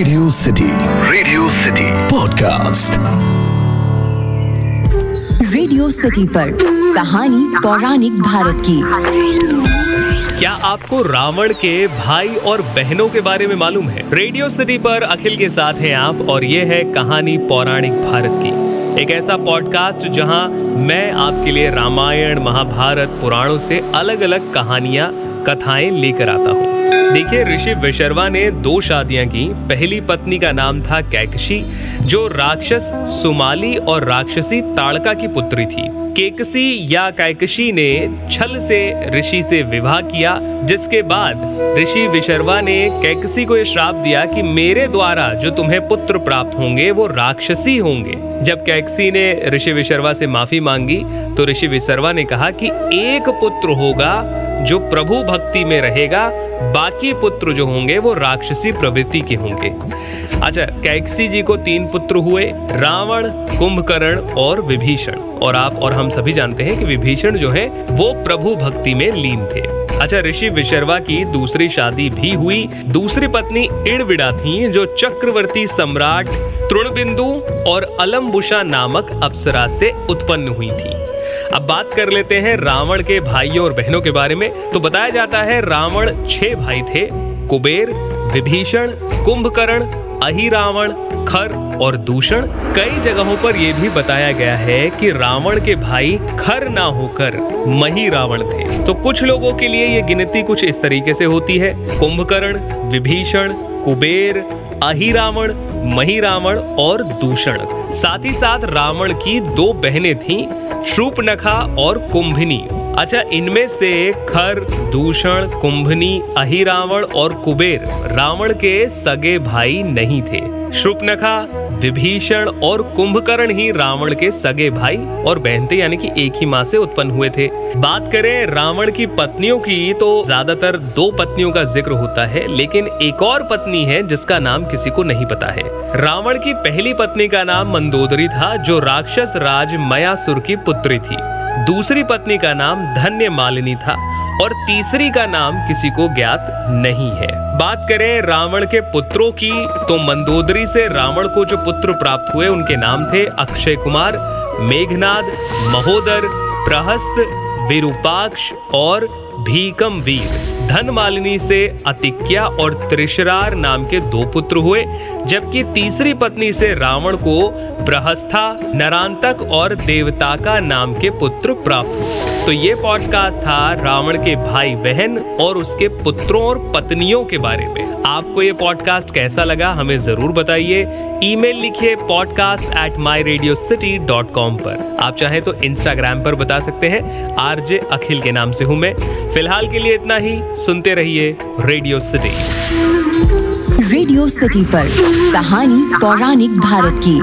Radio City Radio City podcast Radio City पर कहानी पौराणिक भारत की। क्या आपको रावण के भाई और बहनों के बारे में मालूम है? रेडियो सिटी पर अखिल के साथ हैं आप और ये है कहानी पौराणिक भारत की। एक ऐसा पॉडकास्ट जहाँ मैं आपके लिए रामायण महाभारत पुराणों से अलग अलग कहानियाँ कथाएँ लेकर आता हूँ। देखिए, ऋषि विशर्वा ने दो शादियाँ की। पहली पत्नी का नाम था कैकशी, जो राक्षस सुमाली और राक्षसी ताड़का की पुत्री थी। केकसी या कैकशी ने छल से ऋषि से विवाह किया, जिसके बाद ऋषि विशर्वा ने कैकसी को यह श्राप दिया कि मेरे द्वारा जो तुम्हें पुत्र प्राप्त होंगे, वो राक्षसी होंगे। जब कैकसी ने ऋषि विशर्वा से माफ़ी मांगी तो ऋषि विशर्वा ने कहा कि एक पुत्र होगा जो प्रभु भक्ति में रहेगा, बाकी पुत्र जो होंगे वो राक्षसी प्रवृत्ति के होंगे। अच्छा कैक्सी जी को तीन पुत्र हुए, रावण, कुंभकर्ण और विभीषण। और आप और हम सभी जानते हैं कि विभीषण जो है, वो प्रभु भक्ति में लीन थे। अच्छा ऋषि विशर्वा की दूसरी शादी भी हुई। दूसरी पत्नी इड़विड़ा थी, जो चक्रवर्ती सम्राट तृणबिंदु और अलम्बुषा नामक अप्सरा से उत्पन्न हुई थी। अब बात कर लेते हैं रावण के भाइयों और बहनों के बारे में। तो बताया जाता है रावण छह भाई थे, कुबेर, विभीषण, कुंभकर्ण, अहिरावण, खर और दूषण। कई जगहों पर यह भी बताया गया है कि रावण के भाई खर ना होकर मही रावण थे। तो कुछ लोगों के लिए ये गिनती कुछ इस तरीके से होती है। कुंभकर्ण, विभीषण, कुबेर, अहिरावण रावण और दूषण। साथ ही साथ रावण की दो बहनें थीं, श्रूपनखा और कुंभिनी। अच्छा इनमें से खर, दूषण, कुंभनी, अहिरावण और कुबेर रावण के सगे भाई नहीं थे। शूपनखा विभीषण और कुंभकर्ण ही रावण के सगे भाई और बहन थे यानी कि एक ही माँ से उत्पन्न हुए थे। बात करें रावण की पत्नियों की तो ज़्यादातर दो पत्नियों का ज़िक्र होता है, लेकिन एक और पत्नी है, जिसका नाम किसी को नहीं पता है। रावण की पहली पत्नी का नाम मंदोदरी था, जो राक्षस राज मयासुर की पुत्री थी। दूसरी पत्नी का नाम धन्य मालिनी था और तीसरी का नाम किसी को ज्ञात नहीं है। बात करें रावण के पुत्रों की तो मंदोदरी से रावण को जो पुत्र प्राप्त हुए, उनके नाम थे अक्षय कुमार, मेघनाद, महोदर, प्रहस्त, विरूपाक्ष और भीकम वीर धन मालिनी से अतिक्या और त्रिशरार नाम के दो पुत्र हुए, जबकि तीसरी पत्नी से रावण को बृहस्था, नरांतक और देवताका नाम के पुत्र प्राप्त हुए। तो ये पॉडकास्ट था रावण के भाई बहन और उसके पुत्रों और पत्नियों के बारे में। आपको ये पॉडकास्ट कैसा लगा, हमें ज़रूर बताइए। ईमेल लिखिए podcast at my radio city dot com पर। आप चाहें तो इंस्टाग्राम पर बता सकते हैं। आरजे अखिल के नाम से हूँ मैं। फ़िलहाल के लिए इतना ही। सुनते रहिए रेडियो सिटी। रेडियो सिटी पर कहानी पौराणिक भारत की।